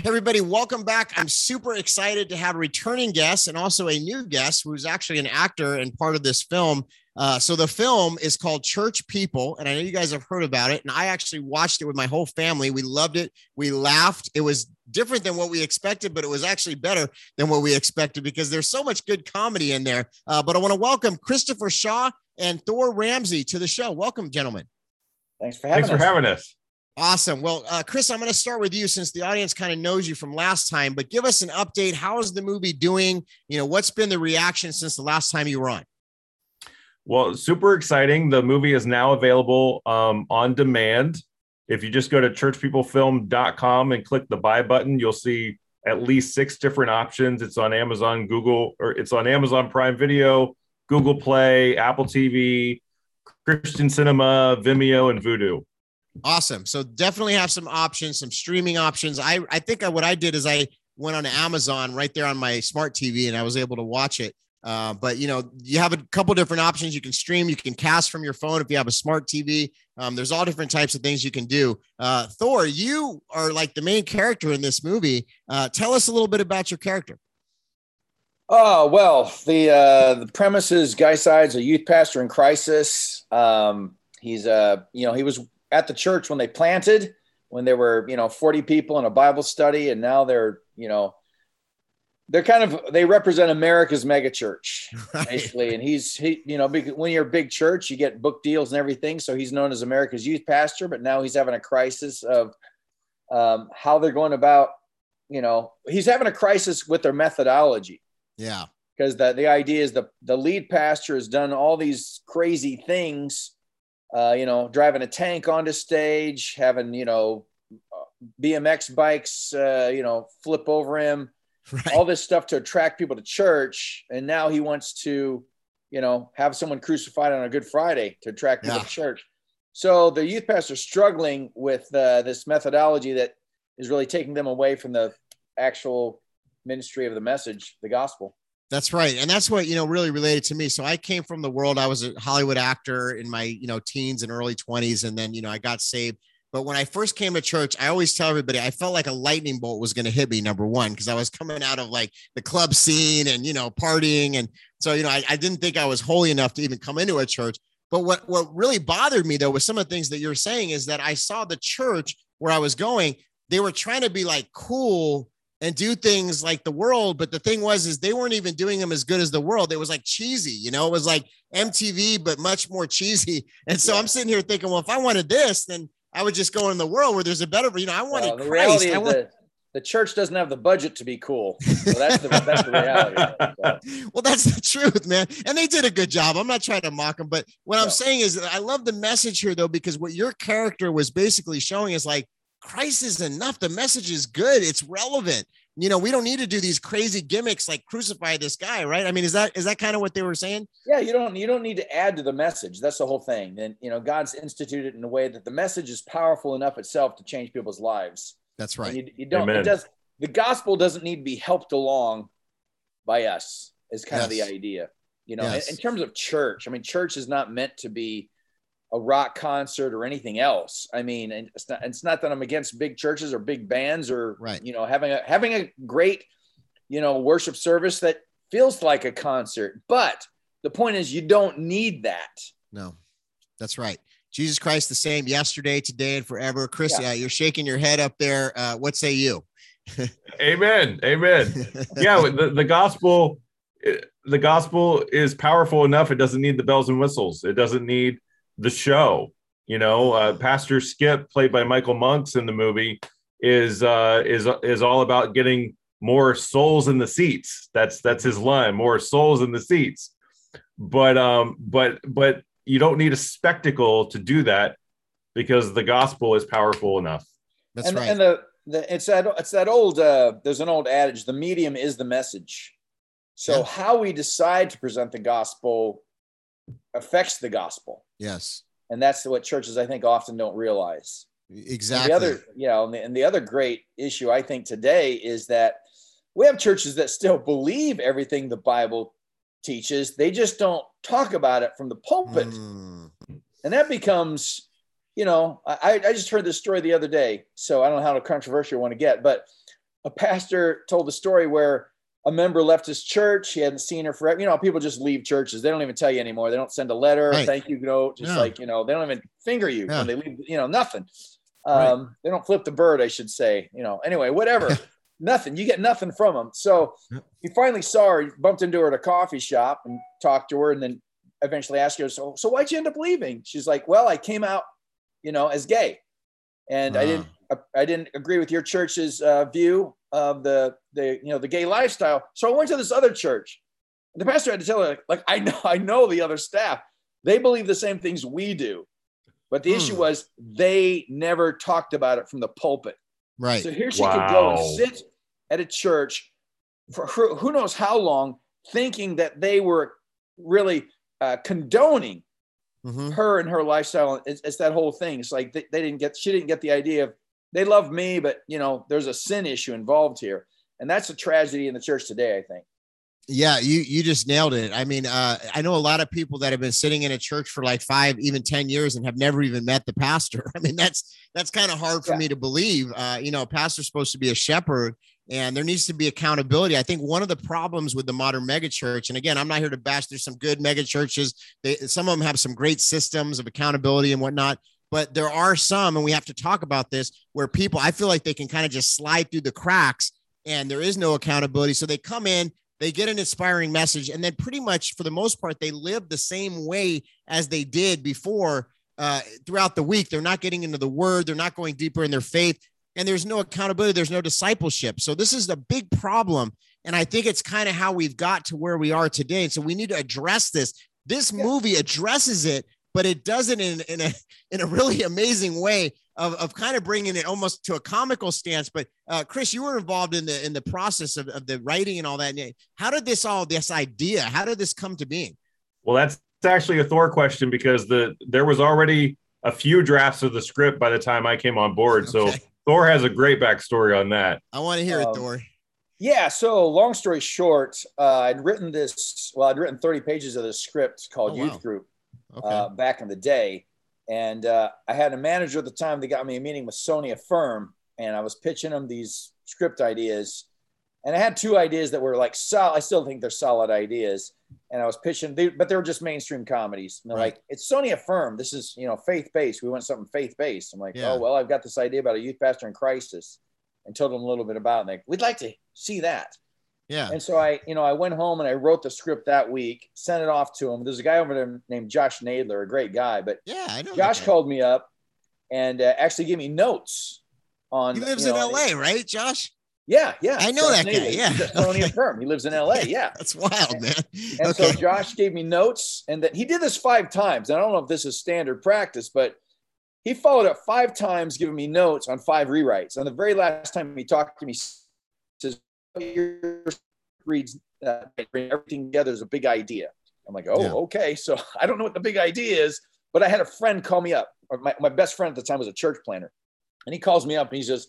Hey, everybody, welcome back. I'm super excited to have a returning guest and also a new guest who's actually an actor and part of this film. Uh, so, the film is called Church People, and I know you guys have heard about it. And I actually watched it with my whole family. We loved it. We laughed. It was different than what we expected, but it was actually better than what we expected because there's so much good comedy in there. Uh, but I want to welcome Christopher Shaw and Thor Ramsey to the show. Welcome, gentlemen. Thanks for having Thanks us. for having us. Awesome. Well, uh, Chris, I'm going to start with you since the audience kind of knows you from last time, but give us an update. How is the movie doing? You know, what's been the reaction since the last time you were on? Well, super exciting. The movie is now available um, on demand. If you just go to churchpeoplefilm.com and click the buy button, you'll see at least six different options. It's on Amazon, Google, or it's on Amazon Prime Video, Google Play, Apple TV, Christian Cinema, Vimeo, and Vudu. Awesome. So definitely have some options, some streaming options. I I think I, what I did is I went on Amazon right there on my smart TV and I was able to watch it. Uh, but you know, you have a couple different options. You can stream, you can cast from your phone if you have a smart TV. Um, there's all different types of things you can do. Uh, Thor, you are like the main character in this movie. Uh, tell us a little bit about your character. Oh well, the uh, the premise is Guy Sides, a youth pastor in crisis. Um, he's uh, you know, he was at the church when they planted, when there were you know 40 people in a Bible study, and now they're you know they're kind of they represent America's megachurch basically, and he's he you know when you're a big church, you get book deals and everything, so he's known as America's youth pastor, but now he's having a crisis of um, how they're going about you know he's having a crisis with their methodology. Yeah. because the, the idea is the, the lead pastor has done all these crazy things uh, you know driving a tank onto stage having you know bmx bikes uh, you know flip over him Right. all this stuff to attract people to church and now he wants to you know have someone crucified on a good friday to attract people Yeah. to church so the youth pastor is struggling with uh, this methodology that is really taking them away from the actual ministry of the message the gospel That's right. And that's what, you know, really related to me. So I came from the world. I was a Hollywood actor in my, you know, teens and early 20s. And then, you know, I got saved. But when I first came to church, I always tell everybody I felt like a lightning bolt was going to hit me, number one, because I was coming out of like the club scene and, you know, partying. And so, you know, I, I didn't think I was holy enough to even come into a church. But what, what really bothered me though, with some of the things that you're saying is that I saw the church where I was going, they were trying to be like cool and do things like the world. But the thing was, is they weren't even doing them as good as the world. It was like cheesy, you know, it was like MTV, but much more cheesy. And so Yeah. I'm sitting here thinking, well, if I wanted this, then I would just go in the world where there's a better, you know, I wanted Well, the Christ. reality I want- the, the church doesn't have the budget to be cool. So that's the, that's the reality. So, well, that's the truth, man. And they did a good job. I'm not trying to mock them, but what I'm saying is I love the message here, though, because what your character was basically showing is like, Christ is enough. The message is good. It's relevant. You know, we don't need to do these crazy gimmicks like crucify this guy, right? I mean, is that is that kind of what they were saying? yeah, you don't you don't need to add to the message. That's the whole thing. And you know, God's instituted in a way that the message is powerful enough itself to change people's lives. That's right. you, you don't. It does. The gospel doesn't need to be helped along by us. Is kind of the idea. You know, in- in, terms of church, I mean, church is not meant to be a rock concert or anything else. I mean, and it's not, it's not that I'm against big churches or big bands or Right. you know having a having a great you know worship service that feels like a concert. But the point is, you don't need that. No, that's right. Jesus Christ, the same yesterday, today, and forever. Chris, Yeah. uh, you're shaking your head up there. Uh, what say you? Amen. Amen. yeah, the, the gospel the gospel is powerful enough. It doesn't need the bells and whistles. It doesn't need the show. You know, uh, Pastor Skip, played by Michael Monks in the movie, is uh, is is all about getting more souls in the seats. That's that's his line. More souls in the seats. But um, but but you don't need a spectacle to do that because the gospel is powerful enough. That's and, right. and the, the it's that it's that old uh, there's an old adage: the medium is the message. So Yeah. how we decide to present the gospel affects the gospel, yes, and that's what churches I think often don't realize. And exactly. The other, you know, and the, and the other great issue I think today is that we have churches that still believe everything the Bible teaches. They just don't talk about it from the pulpit, Mm, and that becomes, you know, I, I just heard this story the other day, so I don't know how controversial I want to get, but a pastor told the story where a member left his church. He hadn't seen her forever. You know, people just leave churches. They don't even tell you anymore. They don't send a letter, right. thank you note, just yeah. like, you know, they don't even finger you yeah. when they leave, you know, nothing. Um, right. They don't flip the bird, I should say. You know, anyway, whatever. nothing. You get nothing from them. So he finally saw her, bumped into her at a coffee shop and talked to her, and then eventually asked her, "So, so why'd you end up leaving?" She's like, "Well, I came out, you know, as gay, and I didn't, I didn't agree with your church's uh, view of the the you know the gay lifestyle. So I went to this other church. The pastor had to tell her, like, I know, I know the other staff. They believe the same things we do. But the hmm. issue was they never talked about it from the pulpit. Right. So here she wow. could go and sit at a church for who knows how long, thinking that they were really uh, condoning mm-hmm. her and her lifestyle. It's, it's, that whole thing. It's like they, they didn't get, she didn't get the idea of they love me, but you know, there's a sin issue involved here. And that's a tragedy in the church today, I think. Yeah, you you just nailed it. I mean, uh, I know a lot of people that have been sitting in a church for like five, even ten years, and have never even met the pastor. I mean, that's that's kind of hard for yeah. me to believe. Uh, you know, a pastor's supposed to be a shepherd, and there needs to be accountability. I think one of the problems with the modern megachurch, and again, I'm not here to bash. There's some good megachurches. They some of them have some great systems of accountability and whatnot but there are some, and we have to talk about this, where people I feel like they can kind of just slide through the cracks and there is no accountability. So they come in, they get an inspiring message, and then pretty much for the most part, they live the same way as they did before uh, throughout the week. They're not getting into the word, they're not going deeper in their faith, and there's no accountability, there's no discipleship. So this is a big problem. And I think it's kind of how we've got to where we are today. So we need to address this. This movie addresses it but it does it in, in a in a really amazing way of, of kind of bringing it almost to a comical stance. But uh, Chris, you were involved in the in the process of, of the writing and all that. How did this all this idea? How did this come to being? Well, that's actually a Thor question because the there was already a few drafts of the script by the time I came on board. Okay. So Thor has a great backstory on that. I want to hear um, it, Thor. Yeah. So, long story short, uh, I'd written this. Well, I'd written 30 pages of this script called oh, Youth wow. Group, okay. uh, back in the day. And uh, I had a manager at the time that got me a meeting with Sony Affirm, and I was pitching them these script ideas. And I had two ideas that were like solid. I still think they're solid ideas. And I was pitching, they, but they were just mainstream comedies. And they're right. like, it's Sony Affirm. This is, you know, faith based. We want something faith based. I'm like, yeah. oh, well, I've got this idea about a youth pastor in crisis and told them a little bit about it. And they, we'd like to see that. Yeah. And so I, you know, I went home and I wrote the script that week, sent it off to him. There's a guy over there named Josh Nadler, a great guy. But yeah, I know. Josh called me up and uh, actually gave me notes on. He lives you know, in L.A., right, Josh? Yeah, yeah. I know Josh that Nadler. guy. Yeah, Tony okay. Firm. He lives in L.A. Yeah, that's wild, man. And okay. so Josh gave me notes, and that he did this five times. And I don't know if this is standard practice, but he followed up five times, giving me notes on five rewrites. And the very last time he talked to me, says, reads uh, everything together is a big idea. I'm like, oh, yeah. okay. So I don't know what the big idea is, but I had a friend call me up. My, my best friend at the time was a church planner. And he calls me up and he says,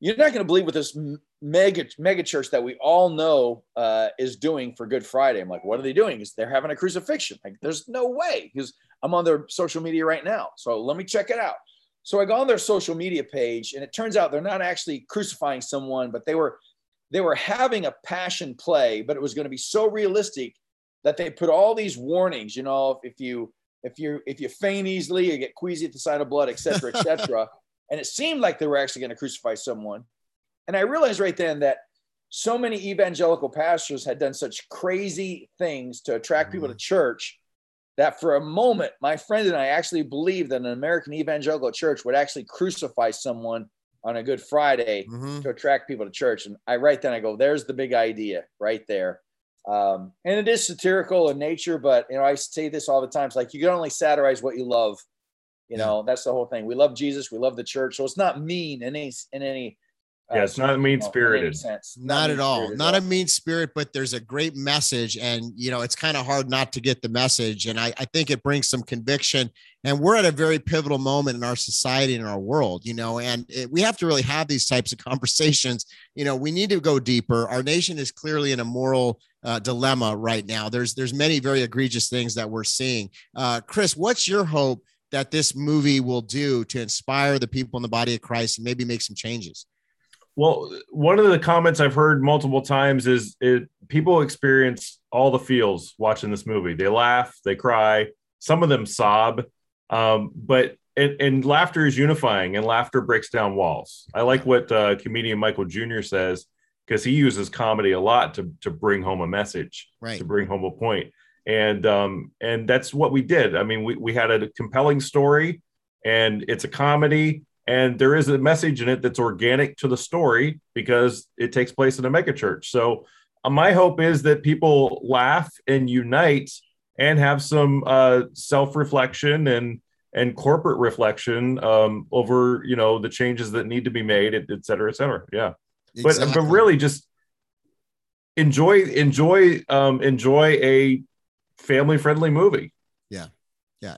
You're not going to believe what this mega, mega church that we all know uh, is doing for Good Friday. I'm like, What are they doing? Is they're having a crucifixion? Like, there's no way because I'm on their social media right now. So let me check it out. So I go on their social media page and it turns out they're not actually crucifying someone, but they were they were having a passion play, but it was going to be so realistic that they put all these warnings. You know, if, if you if you if you faint easily, you get queasy at the sight of blood, et cetera, et cetera. and it seemed like they were actually going to crucify someone. And I realized right then that so many evangelical pastors had done such crazy things to attract people to mm-hmm. church that for a moment, my friend and I actually believed that an American evangelical church would actually crucify someone on a Good Friday mm-hmm. to attract people to church. And I right then I go, there's the big idea right there. Um, and it is satirical in nature, but you know, I say this all the time. It's like you can only satirize what you love. You know, that's the whole thing. We love Jesus, we love the church. So it's not mean in any in any yeah, it's not mean spirited. Not, not at all. Not a mean spirit, but there's a great message. And, you know, it's kind of hard not to get the message. And I, I think it brings some conviction. And we're at a very pivotal moment in our society and our world, you know, and it, we have to really have these types of conversations. You know, we need to go deeper. Our nation is clearly in a moral uh, dilemma right now. There's there's many very egregious things that we're seeing. Uh, Chris, what's your hope that this movie will do to inspire the people in the body of Christ and maybe make some changes? Well, one of the comments I've heard multiple times is it people experience all the feels watching this movie. They laugh, they cry, some of them sob, um, but and, and, laughter is unifying, and laughter breaks down walls. I like what uh, comedian Michael Jr. says because he uses comedy a lot to to bring home a message, right. to bring home a point, and um, and that's what we did. I mean, we we had a compelling story, and it's a comedy and there is a message in it that's organic to the story because it takes place in a megachurch. So uh, my hope is that people laugh and unite and have some uh, self-reflection and and corporate reflection um, over you know the changes that need to be made, et, et cetera, et cetera. Yeah, exactly. but but really just enjoy enjoy um, enjoy a family friendly movie. Yeah,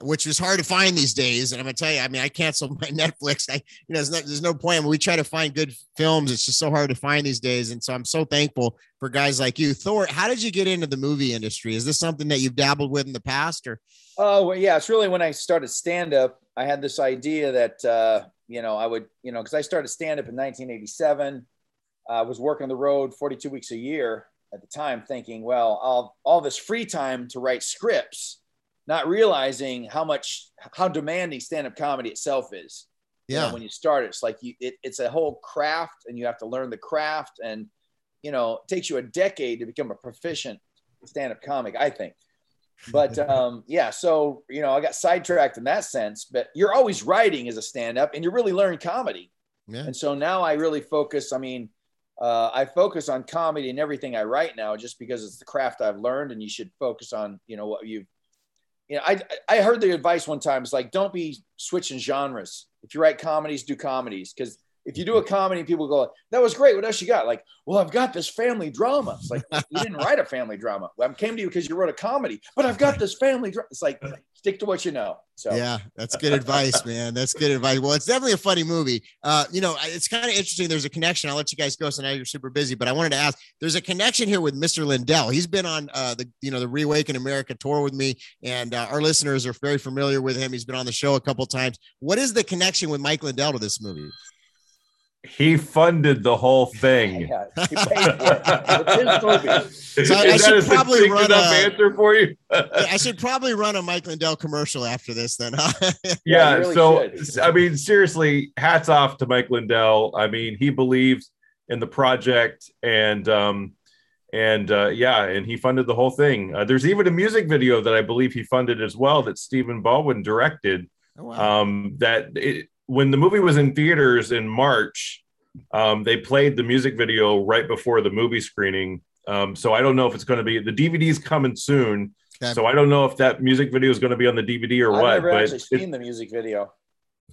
which is hard to find these days. And I'm gonna tell you, I mean, I canceled my Netflix. I, you know, there's no, there's no point. When we try to find good films, it's just so hard to find these days. And so I'm so thankful for guys like you, Thor. How did you get into the movie industry? Is this something that you've dabbled with in the past, or? Oh well, yeah, it's really when I started stand up. I had this idea that uh, you know I would, you know, because I started stand up in 1987. I was working the road 42 weeks a year at the time, thinking, well, I'll all this free time to write scripts not realizing how much how demanding stand-up comedy itself is. Yeah you know, when you start it's like you it, it's a whole craft and you have to learn the craft and you know it takes you a decade to become a proficient stand-up comic i think. But um yeah so you know i got sidetracked in that sense but you're always writing as a stand-up and you really learn comedy. Yeah. and so now i really focus i mean uh, I focus on comedy and everything I write now, just because it's the craft I've learned, and you should focus on you know what you've you know, I I heard the advice one time. It's like don't be switching genres. If you write comedies, do comedies because if you do a comedy, people go, "That was great. What else you got?" Like, "Well, I've got this family drama." It's like you didn't write a family drama. I came to you because you wrote a comedy, but I've got this family drama. It's like stick to what you know. So yeah, that's good advice, man. That's good advice. Well, it's definitely a funny movie. Uh, you know, it's kind of interesting. There's a connection. I'll let you guys go. So now you're super busy, but I wanted to ask. There's a connection here with Mr. Lindell. He's been on uh, the you know the Reawaken America tour with me, and uh, our listeners are very familiar with him. He's been on the show a couple times. What is the connection with Mike Lindell to this movie? He funded the whole thing. Yeah, he paid for it. So I, I should probably run a, answer for you. I should probably run a Mike Lindell commercial after this, then. Huh? yeah. yeah really so should. I mean, seriously, hats off to Mike Lindell. I mean, he believes in the project, and um, and uh, yeah, and he funded the whole thing. Uh, there's even a music video that I believe he funded as well that Stephen Baldwin directed. Oh, wow. Um, that it, when the movie was in theaters in March, um, they played the music video right before the movie screening. Um, so I don't know if it's going to be the DVD's coming soon. Okay. So I don't know if that music video is going to be on the DVD or I've what. I've never actually seen the music video.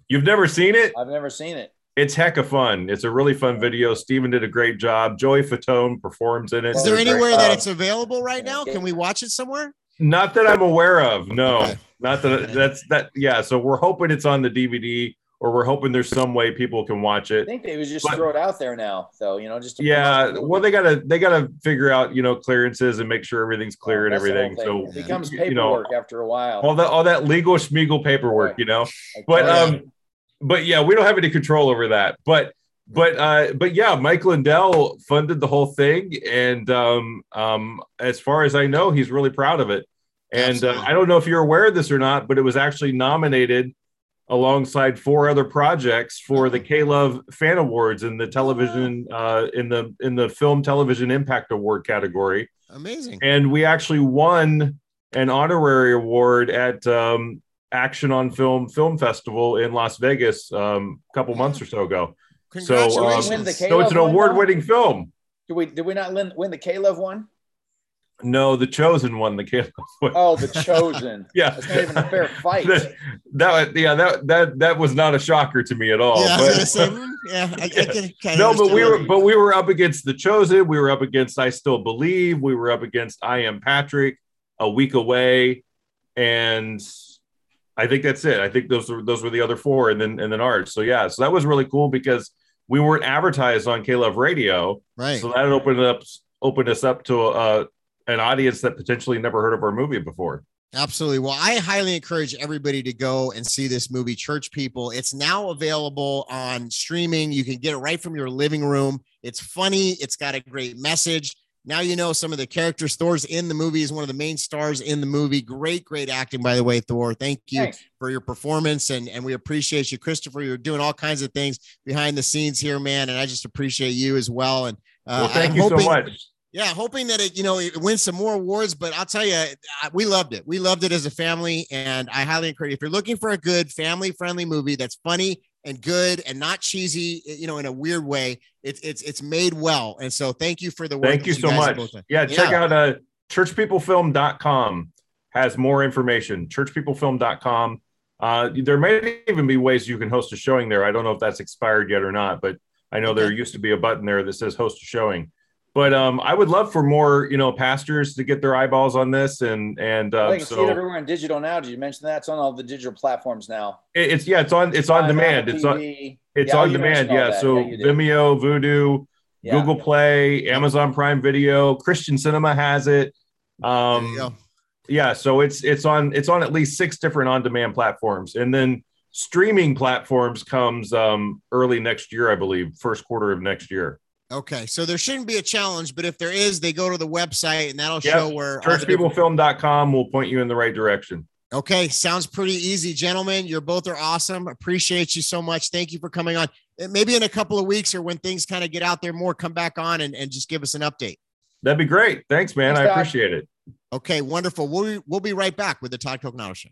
You've never seen it? I've never seen it. It's heck of fun. It's a really fun video. Stephen did a great job. Joey Fatone performs in it. Is there anywhere that it's available right now? Can we watch it somewhere? Not that I'm aware of. No, okay. not that. That's that. Yeah. So we're hoping it's on the DVD or we're hoping there's some way people can watch it. I think they was just but, throw it out there now, though. You know, just yeah. Well, they gotta they gotta figure out you know clearances and make sure everything's clear and everything. So it becomes paperwork you know, after a while. All that all that legal schmiegel paperwork, you know. but um, but yeah, we don't have any control over that. But but uh, but yeah, Mike Lindell funded the whole thing, and um, um, as far as I know, he's really proud of it. And uh, I don't know if you're aware of this or not, but it was actually nominated alongside four other projects for the K-Love Fan Awards in the television uh, in the in the film television impact award category. Amazing. And we actually won an honorary award at um, Action on Film Film Festival in Las Vegas um, a couple months or so ago. So, um, so it's an award-winning film. Did we did we not win the K-Love one? No, the chosen one, the K-Love. Oh, the chosen. yeah, it's not even a fair fight. that, that, yeah, that that that was not a shocker to me at all. Yeah, but, say, hmm, yeah, I, I kind no, but we were, but we were up against the chosen. We were up against I still believe. We were up against I am Patrick. A week away, and I think that's it. I think those were those were the other four, and then and then ours. So yeah, so that was really cool because we weren't advertised on K Love Radio, right? So that opened up opened us up to a, an audience that potentially never heard of our movie before. Absolutely. Well, I highly encourage everybody to go and see this movie, Church People. It's now available on streaming. You can get it right from your living room. It's funny, it's got a great message. Now you know some of the characters. Thor's in the movie is one of the main stars in the movie. Great, great acting, by the way, Thor. Thank you Thanks. for your performance, and and we appreciate you, Christopher. You're doing all kinds of things behind the scenes here, man, and I just appreciate you as well. And uh, well, thank I'm you hoping, so much yeah, hoping that it, you know, it wins some more awards. But I'll tell you, we loved it. We loved it as a family, and I highly encourage. If you're looking for a good family-friendly movie that's funny and good and not cheesy, you know, in a weird way, it's it's it's made well. And so, thank you for the work. Thank you, you so much. Yeah, check yeah. out uh, churchpeoplefilm.com has more information. Churchpeoplefilm.com. Uh, there may even be ways you can host a showing there. I don't know if that's expired yet or not, but I know okay. there used to be a button there that says host a showing but um, I would love for more, you know, pastors to get their eyeballs on this, and and uh, well, you can so, see it everywhere in digital now. Did you mention that? It's on all the digital platforms now. it's yeah, it's on it's on demand. It's on it's yeah, on demand. Yeah, so yeah, Vimeo, Vudu, yeah. Google Play, Amazon Prime Video, Christian Cinema has it. Um, yeah, so it's it's on it's on at least six different on demand platforms, and then streaming platforms comes um, early next year, I believe, first quarter of next year. Okay, so there shouldn't be a challenge, but if there is, they go to the website and that'll yep. show where churchpeoplefilm.com will point you in the right direction. Okay, sounds pretty easy, gentlemen. You're both are awesome. Appreciate you so much. Thank you for coming on. Maybe in a couple of weeks or when things kind of get out there more, come back on and, and just give us an update. That'd be great. Thanks, man. Thanks, I appreciate it. Okay, wonderful. We'll, we'll be right back with the Todd Coconato Show.